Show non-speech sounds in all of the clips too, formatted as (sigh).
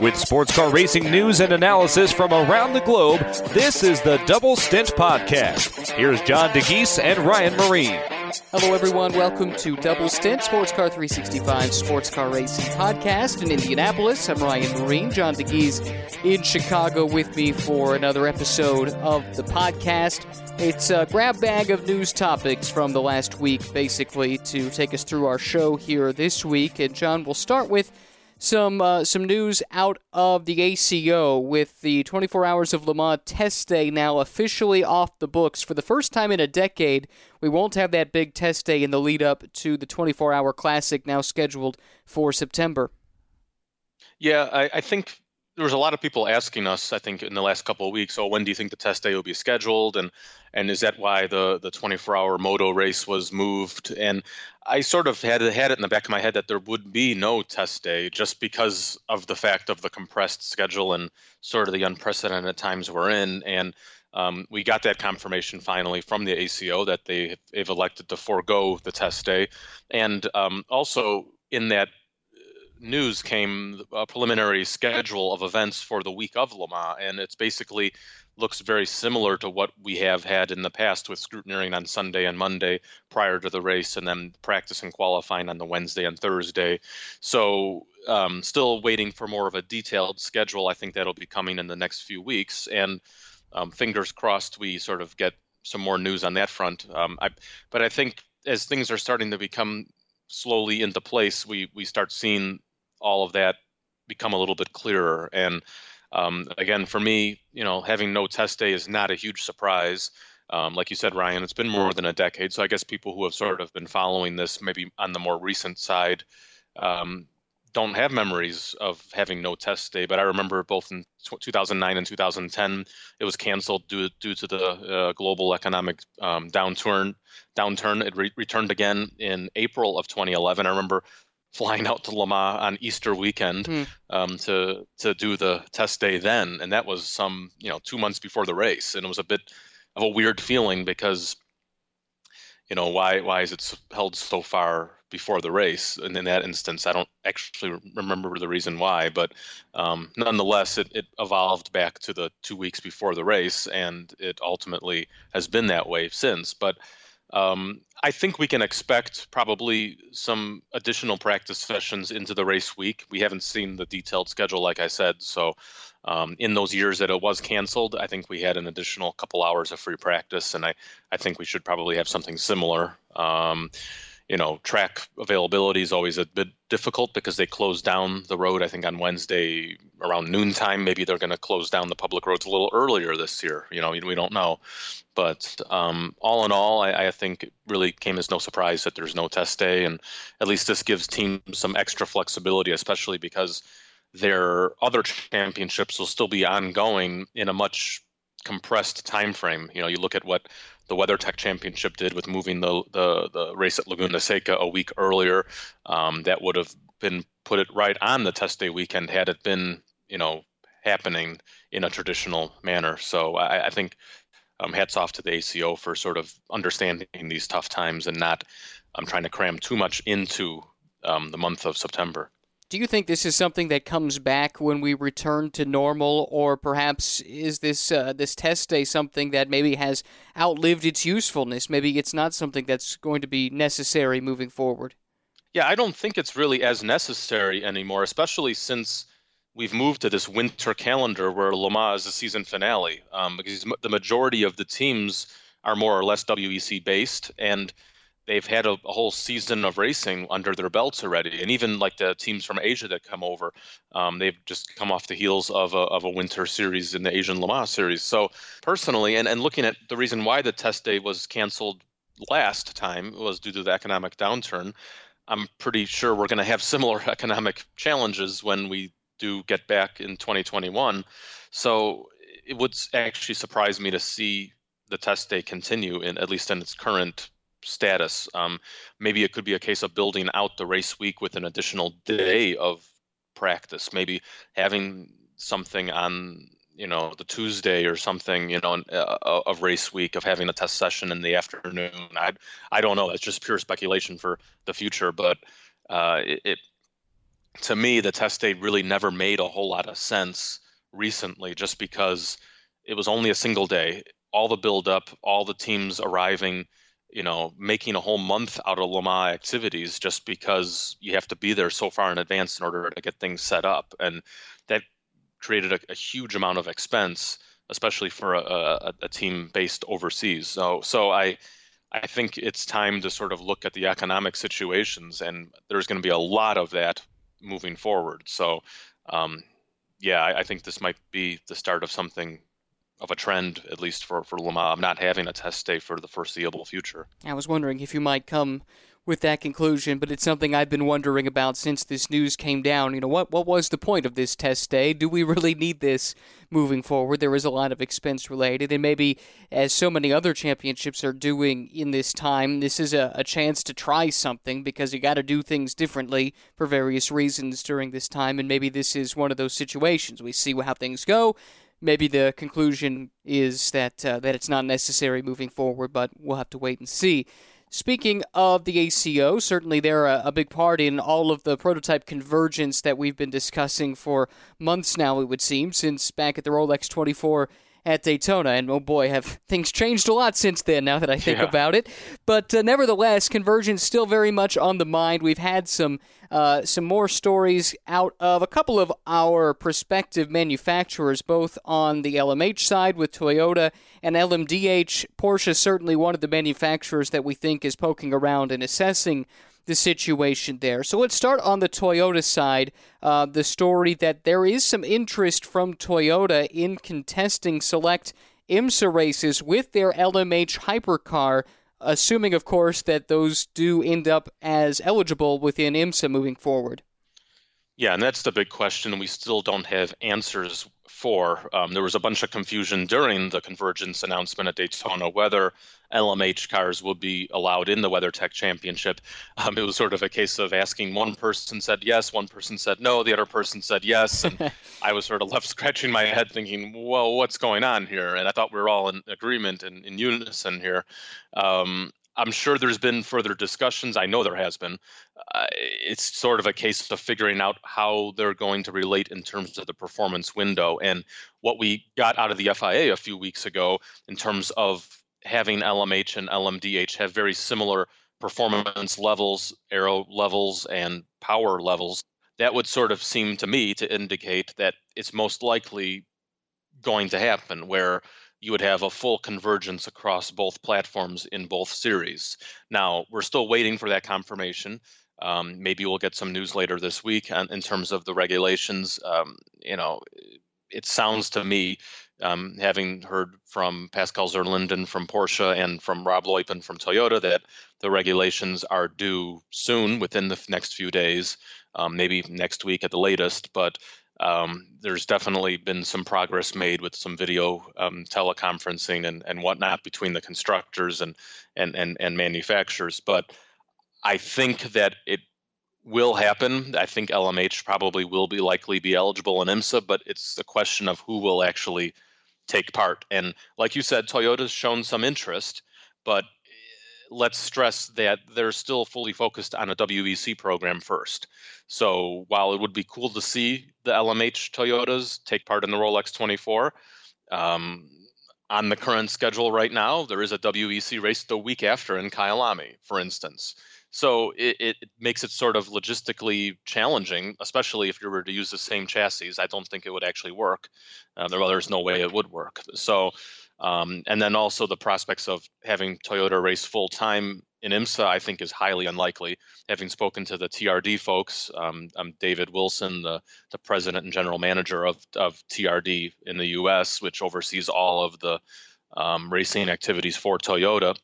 With sports car racing news and analysis from around the globe, this is the Double Stint Podcast. Here's John Dagys and Ryan Myrehn. Hello, everyone. Welcome to Double Stint, Sportscar365 Sports Car Racing Podcast in Indianapolis. I'm Ryan Myrehn, John Dagys in Chicago with me for another episode of the podcast. It's a grab bag of news topics from the last week, basically, to take us through our show here this week. And, John, we'll start with some uh, some news out of the ACO with the 24 Hours of Le Mans test day now officially off the books for the first time in a decade. We won't have that big test day in the lead up to the 24 Hour Classic now scheduled for September. Yeah, I, I think there was a lot of people asking us, I think, in the last couple of weeks, oh, when do you think the test day will be scheduled? And and is that why the the 24 hour moto race was moved? And I sort of had had it in the back of my head that there would be no test day just because of the fact of the compressed schedule and sort of the unprecedented times we're in. And um, we got that confirmation finally from the ACO that they have elected to forego the test day, and um, also in that news came a preliminary schedule of events for the week of Le Mans, and it's basically looks very similar to what we have had in the past with scrutineering on Sunday and Monday prior to the race, and then practice and qualifying on the Wednesday and Thursday. So, um, still waiting for more of a detailed schedule. I think that'll be coming in the next few weeks, and um, fingers crossed we sort of get some more news on that front. Um, I, but I think as things are starting to become slowly into place, we we start seeing all of that become a little bit clearer. And um, again, for me, you know, having no test day is not a huge surprise. Um, like you said, Ryan, it's been more than a decade. So I guess people who have sort of been following this, maybe on the more recent side, um, don't have memories of having no test day. But I remember both in 2009 and 2010, it was canceled due due to the uh, global economic um, downturn. Downturn. It re- returned again in April of 2011. I remember flying out to Le Mans on Easter weekend mm. um, to to do the test day then, and that was some you know two months before the race, and it was a bit of a weird feeling because you know why why is it held so far before the race? And in that instance, I don't actually remember the reason why, but um, nonetheless, it, it evolved back to the two weeks before the race, and it ultimately has been that way since. But um, I think we can expect probably some additional practice sessions into the race week. We haven't seen the detailed schedule, like I said. So, um, in those years that it was canceled, I think we had an additional couple hours of free practice, and I, I think we should probably have something similar. Um, you know, track availability is always a bit difficult because they close down the road. I think on Wednesday around noontime, maybe they're going to close down the public roads a little earlier this year. You know, we don't know. But um, all in all, I, I, think it really came as no surprise that there's no test day, and at least this gives teams some extra flexibility, especially because their other championships will still be ongoing in a much compressed time frame. You know, you look at what the WeatherTech Championship did with moving the the, the race at Laguna Seca a week earlier. Um, that would have been put it right on the test day weekend had it been you know happening in a traditional manner. So I, I think um, hats off to the ACO for sort of understanding these tough times and not um, trying to cram too much into um, the month of September. Do you think this is something that comes back when we return to normal, or perhaps is this uh, this test day something that maybe has outlived its usefulness? Maybe it's not something that's going to be necessary moving forward. Yeah, I don't think it's really as necessary anymore, especially since we've moved to this winter calendar where Le Mans is the season finale, um, because the majority of the teams are more or less WEC based, and they've had a, a, whole season of racing under their belts already. And even like the teams from Asia that come over, um, they've just come off the heels of a, of a winter series in the Asian Le Mans series. So personally, and, and looking at the reason why the test day was canceled last time was due to the economic downturn. I'm pretty sure we're going to have (laughs) similar economic challenges when we do get back in 2021. So it would actually surprise me to see the test day continue in at least in its current status. Um, maybe it could be a case of building out the race week with an additional day of practice. Maybe having something on you know the Tuesday or something you know uh, of race week of having a test session in the afternoon. I I don't know. That's just pure speculation for the future, but uh, it, it to me, the test day really never made a whole lot of sense recently, just because it was only a single day. All the buildup, all the teams arriving, you know, making a whole month out of Le Mans activities just because you have to be there so far in advance in order to get things set up, and that created a, a huge amount of expense, especially for a, a, a team based overseas. So, so I. I think it's time to sort of look at the economic situations, and there's going to be a lot of that moving forward. So, um, yeah, I, I, think this might be the start of something of a trend, at least for for Le Mans, not having a test day for the foreseeable future. I was wondering if you might come with that conclusion, but it's something I've been wondering about since this news came down. You know, what what was the point of this test day? Do we really need this moving forward? There is a lot of expense related, and maybe as so many other championships are doing in this time, this is a, a chance to try something because you got to do things differently for various reasons during this time, and maybe this is one of those situations. We see how things go maybe the conclusion is that uh, that it's not necessary moving forward, but we'll have to wait and see. Speaking of the ACO, certainly they're a, a, big part in all of the prototype convergence that we've been discussing for months now, it would seem, since back at the Rolex 24 at Daytona. And oh boy, have (laughs) things changed a lot since then, now that I think yeah. about it. But uh, nevertheless, convergence still very much on the mind. We've had some. Uh, some more stories out of a couple of our prospective manufacturers, both on the LMH side with Toyota and LMDH. Porsche is certainly one of the manufacturers that we think is poking around and assessing the situation there. So let's start on the Toyota side. Uh, the story that there is some interest from Toyota in contesting select IMSA races with their LMH hypercar, assuming, of course, that those do end up as eligible within IMSA moving forward. Yeah, and that's the big question. We still don't have answers for. Um, there was a bunch of confusion during the convergence announcement at Daytona whether LMH cars would be allowed in the WeatherTech Championship. Um, it was sort of a case of asking one person said yes, one person said no, the other person said yes, and (laughs) I was sort of left scratching my head thinking, well, what's going on here? And I thought we were all in agreement and in unison here. Um, I'm sure there's been further discussions. I know there has been. Uh, it's sort of a case of figuring out how they're going to relate in terms of the performance window. And what we got out of the FIA a few weeks ago in terms of having LMH and LMDH have very similar performance levels, aero levels, and power levels, that would sort of seem to me to indicate that it's most likely going to happen where you would have a full convergence across both platforms in both series. Now, we're still waiting for that confirmation. Um, maybe we'll get some news later this week on, in terms of the regulations. Um, you know, it sounds to me, um, having heard from Pascal Zurlinden from Porsche and from Rob Leupen from Toyota, that the regulations are due soon, within the next few days, um, maybe next week at the latest. But um, there's definitely been some progress made with some video um, teleconferencing and, and whatnot between the constructors and, and, and, and manufacturers. But I think that it will happen. I think LMH probably will be likely be eligible in IMSA, but it's a question of who will actually take part. And like you said, Toyota's shown some interest, but let's stress that they're still fully focused on a WEC program first. So while it would be cool to see the LMH Toyotas take part in the Rolex 24, um, on the current schedule right now, there is a WEC race the week after in Kyalami, for instance. So it, it makes it sort of logistically challenging, especially if you were to use the same chassis. I don't think it would actually work. Uh, well, there's no way it would work. So um, and then also the prospects of having Toyota race full time in IMSA, I think, is highly unlikely. Having spoken to the TRD folks, um, I'm David Wilson, the, the president and general manager of, of TRD in the US, which oversees all of the um, racing activities for Toyota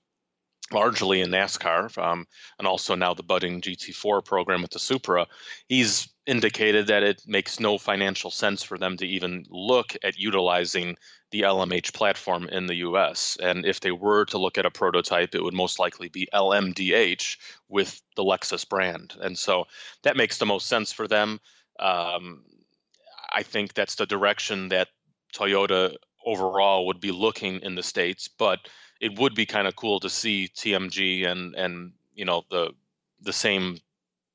largely in NASCAR, um, and also now the budding GT4 program with the Supra, he's indicated that it makes no financial sense for them to even look at utilizing the LMH platform in the US. And if they were to look at a prototype, it would most likely be LMDH with the Lexus brand. And so that makes the most sense for them. Um, I think that's the direction that Toyota overall would be looking in the States. But it would be kind of cool to see TMG and and you know the the same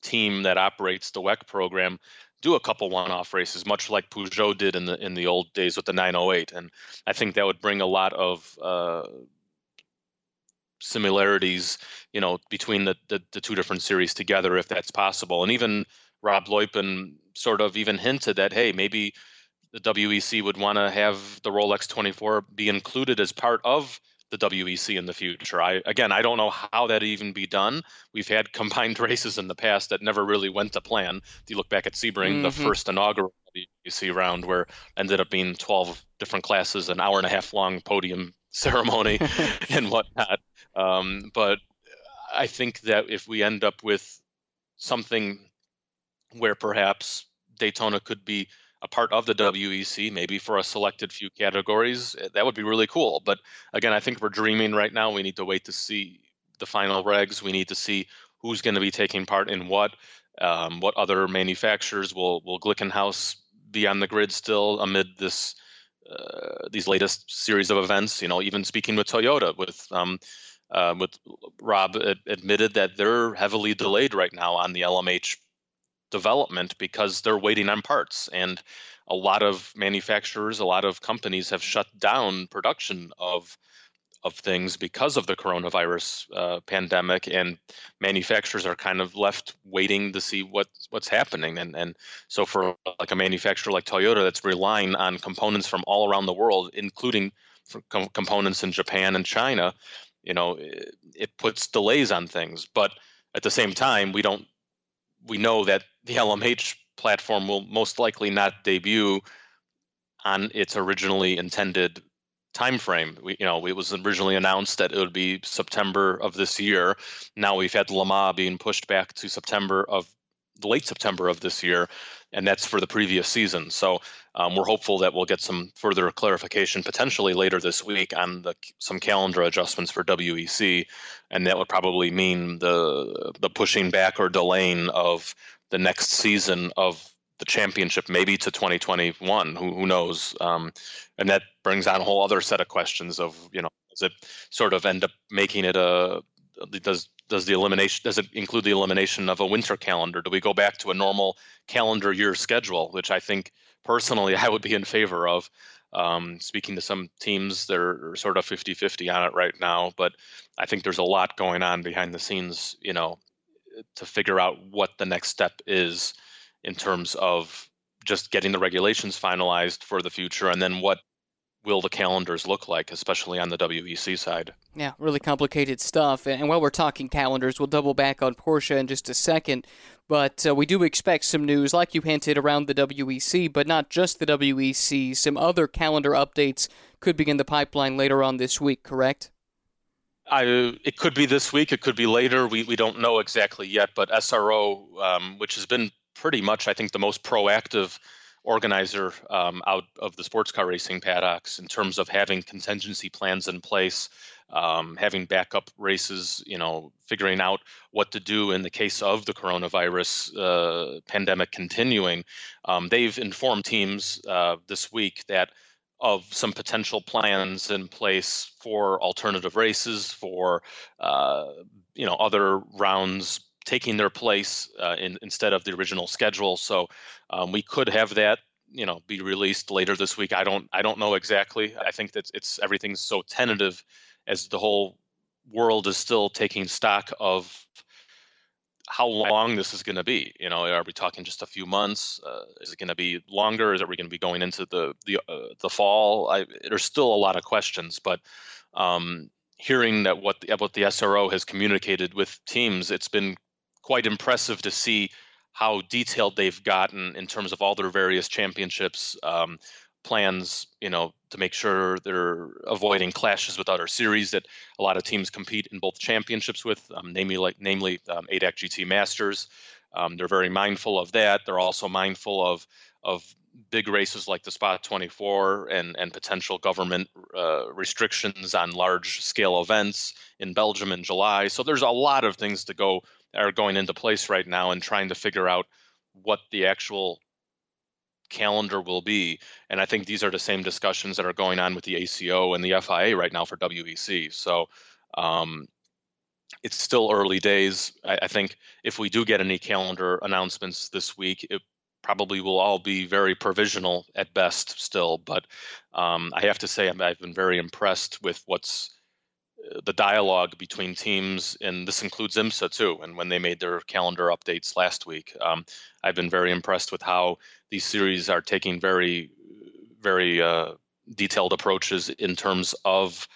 team that operates the WEC program do a couple one-off races, much like Peugeot did in the in the old days with the 908, and I think that would bring a lot of uh, similarities, you know, between the, the, the two different series together, if that's possible. And even Rob Leupen sort of even hinted that hey, maybe the WEC would want to have the Rolex 24 be included as part of the WEC in the future. I again, I don't know how that even be done. We've had (laughs) combined races in the past that never really went to plan. If you look back at Sebring, mm-hmm. the first inaugural WEC round, where ended up being 12 different classes, an hour and a half long podium (laughs) ceremony (laughs) and whatnot. Um, but I think that if we end up with something where perhaps Daytona could be a part of the WEC, maybe for a selected few categories, eh, that would be really cool. But again, I think we're dreaming right now. We need to wait to see the final regs. We need to see who's going to be taking part in what. Um, what other manufacturers will will Glickenhaus be on the grid still amid this uh, these latest series of events? You know, even speaking with Toyota, with um, uh, with Rob admitted that they're heavily delayed right now on the LMH development because they're waiting on parts. And a lot of manufacturers a lot of companies have shut down production of of things because of the coronavirus uh, pandemic. And manufacturers are kind of left waiting to see what what's happening. And and so for like a manufacturer like Toyota that's relying on components from all around the world including com- components in Japan and China you know it, it puts delays on things. But at the same time we don't we know that the LMH platform will most likely not debut on its originally intended time frame. We, you know, it was originally announced that it would be September of this year. Now we've had Le Mans being pushed back to September of late September of this year, and that's for the previous season. So um, we're hopeful that we'll get some further clarification potentially later this week on the, some calendar adjustments for WEC, and that would probably mean the the pushing back or delaying of the next season of the championship, maybe to 2021. Who, who knows? Um, and that brings on a whole other set of questions of you know does it sort of end up making it a does does the elimination does it include the elimination of a winter calendar? Do we go back to a normal calendar year schedule, which I think personally (laughs) I would be in favor of. Um, speaking to some teams, they're sort of 50-50 on it right now, but I think there's a lot going on behind the scenes, you know, to figure out what the next step is in terms of just getting the regulations finalized for the future and then what will the calendars look like, especially on the WEC side? Yeah, really complicated stuff. And while we're talking calendars, we'll double back on Porsche in just a second. But uh, we do expect some news, like you hinted, around the WEC, but not just the WEC. Some other calendar updates could be in the pipeline later on this week, correct? I, it could be this week. It could be later. We, we don't know exactly yet. But SRO, um, which has been pretty much, I think, the most proactive organizer um, out of the sports car racing paddocks in terms of having contingency plans in place, um, having backup races, you know, figuring out what to do in the case of the coronavirus uh, pandemic continuing. Um, they've informed teams uh, this week that of some potential plans in place for alternative races, for uh, you know other rounds taking their place uh, in, instead of the original schedule. So um, we could have that, you know, be released later this week. I don't, I don't know exactly. I think that it's everything's so tentative, as the whole world is still taking stock of how long this is going to be. You know, are we talking just a few months? Uh, is it going to be longer? Is it we going to be going into the the uh, the fall? I, there's still a lot of questions, but um, hearing that what the, what the SRO has communicated with teams, it's been quite impressive to see how detailed they've gotten in terms of all their various championships um, plans, you know, to make sure they're avoiding clashes with other series that a lot of teams compete in both championships with, um, namely like namely um, ADAC GT Masters. Um, they're very mindful of that. They're also mindful of of big races like the Spa 24 and and potential government uh, restrictions on large scale events in Belgium in July. So there's a lot of things to go are going into place right now and trying to figure out what the actual calendar will be. And I think these are the same discussions that are going on with the ACO and the FIA right now for WEC. So um, it's still early days. I, I, think if we do get any calendar announcements this week, it probably will all be very provisional at best still. But um, I have to say, I've been very impressed with what's the dialogue between teams, and this includes IMSA too. And when they made their calendar updates last week, um, I've been very impressed with how these series are taking very, very uh, detailed approaches in terms of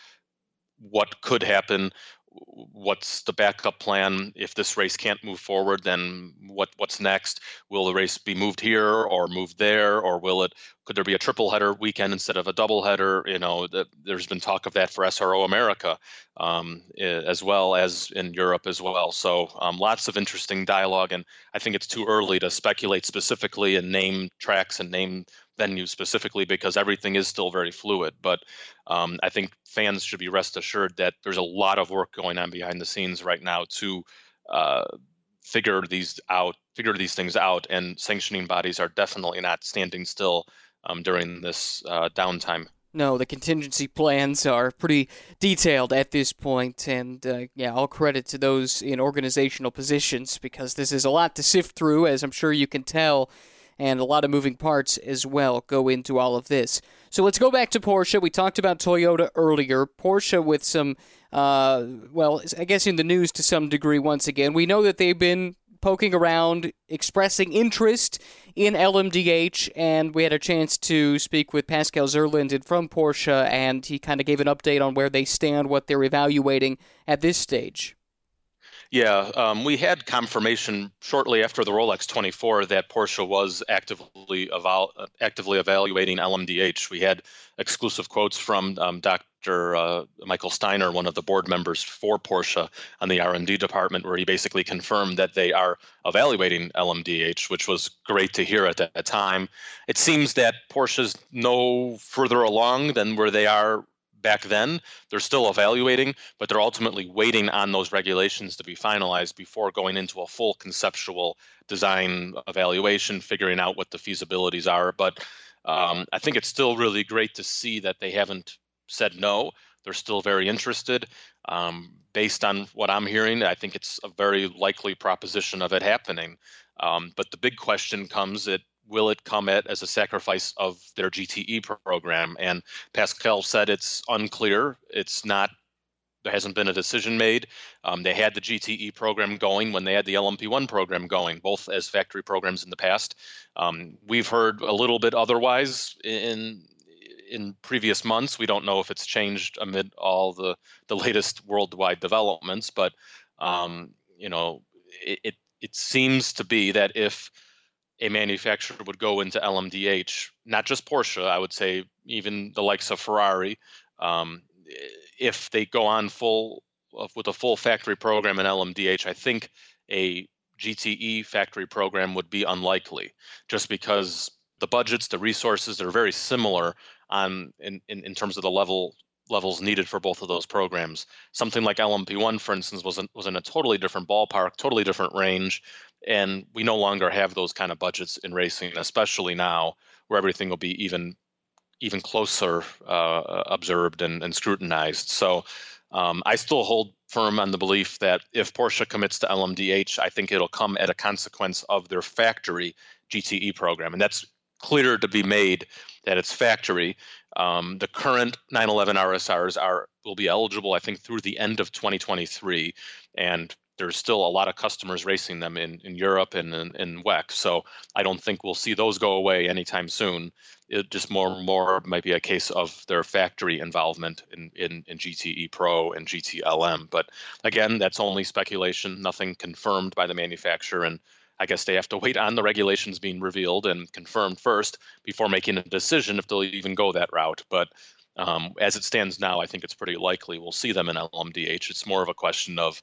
what could happen what's the backup plan? If this race can't move forward then what what's next? Will the race be moved here or moved there? Or will it could there be a triple header weekend instead of a double header? You know the, there's been talk of that for sro america um, as well as in europe as well. So um, lots of interesting dialogue and i think it's too early to speculate specifically and name tracks and name venue specifically because everything is still very fluid. But um, I think fans should be rest assured that there's a lot of work going on behind the scenes right now to uh, figure these out, figure these things out, and sanctioning bodies are definitely not standing still um, during this uh, downtime. No, the contingency plans are pretty detailed at this point, and uh, yeah, all credit to those in organizational positions because this is a lot to sift through, as I'm sure you can tell and a lot of moving parts as well go into all of this. So let's go back to Porsche. We talked about Toyota earlier. Porsche with some, uh, well, I guess in the news to some degree once again. We know that they've been poking around, expressing interest in LMDH, and we had a chance to speak with Pascal Zurlinden from Porsche, and he kind of gave an update on where they stand, what they're evaluating at this stage. Yeah, um, we had confirmation shortly after the Rolex 24 that Porsche was actively eval- actively evaluating LMDH. We had exclusive quotes from um, Dr. Uh, Michael Steiner, one of the board members for Porsche on the R&D department, where he basically confirmed that they are evaluating LMDH, which was great to hear at that time. It seems that Porsche's no further along than where they are back then. They're still evaluating, but they're ultimately waiting on those regulations to be finalized before going into a full conceptual design evaluation, figuring out what the feasibilities are. But um, I think it's still really great to see that they haven't said no. They're still very interested. Um, based on what I'm hearing, I think it's a very likely proposition of it happening. Um, but the big question comes at will it come at as a sacrifice of their GTE program? And Pascal said it's unclear. It's not. There hasn't been a decision made. Um, they had the GTE program going when they had the LMP1 program going, both as factory programs in the past. Um, we've heard a little bit otherwise in in previous months. We don't know if it's changed amid all the the latest worldwide developments, but um, you know, it, it it seems to be that if a manufacturer would go into LMDH, not just Porsche, I would say even the likes of Ferrari, um, if they go on full with a full factory program in LMDH, I think a GTE factory program would be unlikely, just because the budgets, the resources, they're very similar on in, in, in terms of the level levels needed for both of those programs. Something like LMP1, for instance, was in, was in a totally different ballpark, totally different range, and we no longer have those kind of budgets in racing, especially now where everything will be even even closer uh, observed and, and, scrutinized. So um, I still hold firm on the belief that if Porsche commits to LMDH, I think it'll come at a consequence of their factory GTE program, and that's clear to be made that it's factory. Um, the current 911 RSRs are will be eligible, I think, through the end of 2023, and there's still a lot of customers racing them in, in Europe and in, in WEC. So I don't think we'll see those go away anytime soon. It just more and more might be a case of their factory involvement in, in, in GTE Pro and GTLM. But again, that's only speculation, nothing confirmed by the manufacturer. And I guess they have to wait on the regulations being revealed and confirmed first before making a decision if they'll even go that route. But um, as it stands now, I think it's pretty likely we'll see them in LMDH. It's more of a question of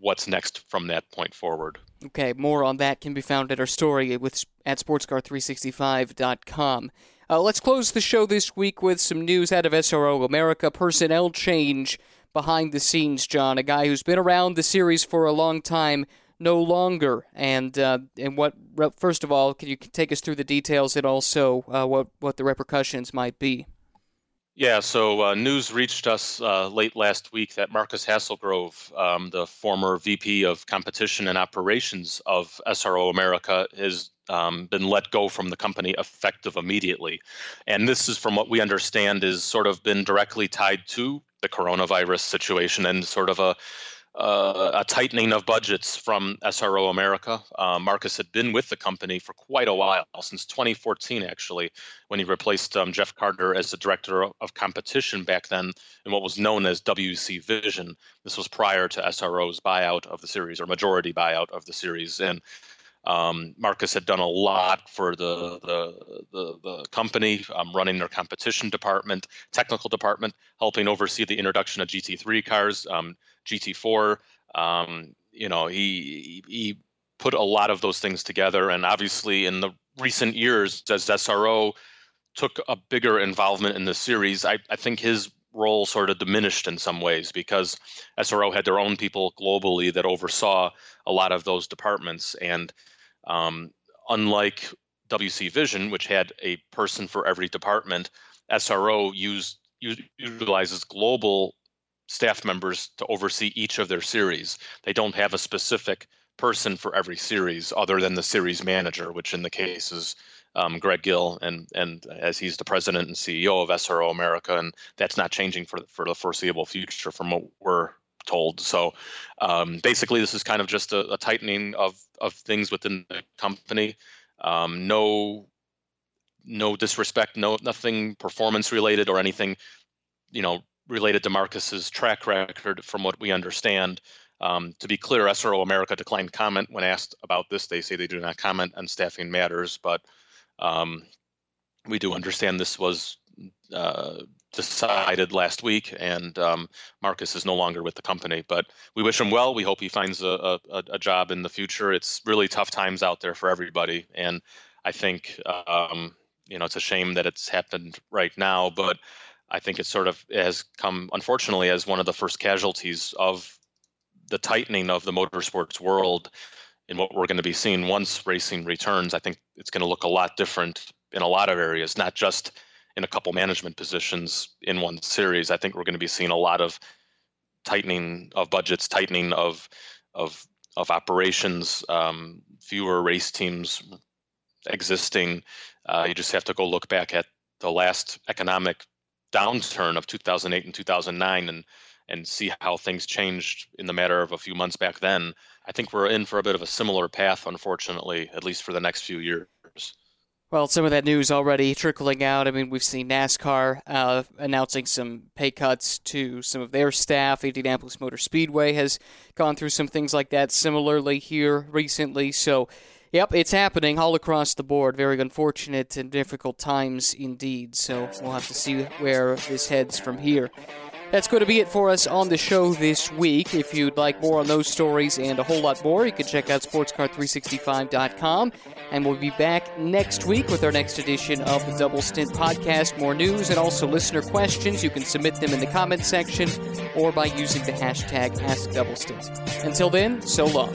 what's next from that point forward. Okay, more on that can be found at our story with at sportscar365.com. Uh, let's close the show this week with some news out of SRO America. Personnel change behind the scenes, John. A guy who's been around the series for a long time, no longer. And uh, and what? First of all, can you take us through the details and also uh, what what the repercussions might be? Yeah, so uh, news reached us uh, late last week that Marcus Haselgrove, um, the former VP of Competition and Operations of SRO America, has um, been let go from the company effective immediately. And this is, from what we understand, is sort of been directly tied to the coronavirus situation and sort of a uh, a tightening of budgets from SRO America. Uh, Marcus had been with the company for quite a while, since 2014, actually, when he replaced um, Jeff Carter as the director of competition back then in what was known as WC Vision. This was prior to SRO's buyout of the series or majority buyout of the series. And um, Marcus had done a lot for the the the, the company, um, running their competition department, technical department, helping oversee the introduction of GT3 cars, um, GT4. Um, you know, he he put a lot of those things together, and obviously in the recent years, as SRO took a bigger involvement in the series, I, I think his role sort of diminished in some ways because SRO had their own people globally that oversaw a lot of those departments and um, unlike WC Vision, which had a person for every department, SRO used, utilizes global staff members to oversee each of their series. They don't have a specific person for every series other than the series manager, which in the case is um, Greg Gill, and and as he's the president and CEO of SRO America, and that's not changing for for the foreseeable future, from what we're told. So um, basically, this is kind of just a, a, tightening of of things within the company. Um, no, no disrespect, no nothing performance related or anything, you know, related to Marcus's track record. From what we understand, um, to be clear, SRO America declined comment when asked about this. They say they do not comment on staffing matters, but um, we do understand this was uh, decided last week, and um, Marcus is no longer with the company. But we wish him well. We hope he finds a, a, a, job in the future. It's really tough times out there for everybody, and I think um, you know it's a shame that it's happened right now, but I think it sort of has come, unfortunately, as one of the first casualties of the tightening of the motorsports world. In what we're going to be seeing once racing returns, I think it's going to look a lot different in a lot of areas, not just in a couple management positions in one series. I think we're going to be seeing a lot of tightening of budgets, tightening of of of operations, um, fewer race teams existing. Uh, you just have to go look back at the last economic downturn of 2008 and 2009 and and see how things changed in the matter of a few months back then. I think we're in for a bit of a similar path, unfortunately, at least for the next few years. Well, some of that news already trickling out. I mean, we've seen NASCAR uh, announcing some pay cuts to some of their staff. Indianapolis Motor Speedway has gone through some things like that similarly here recently. So, yep, it's happening all across the board. Very unfortunate and difficult times indeed. So, we'll have to see where this heads from here. That's going to be it for us on the show this week. If you'd like more on those stories and a whole lot more, you can check out sportscar365.com. And we'll be back next week with our next edition of the Double Stint podcast. More news and also listener questions. You can submit them in the comment section or by using the hashtag AskDoubleStint. Until then, so long.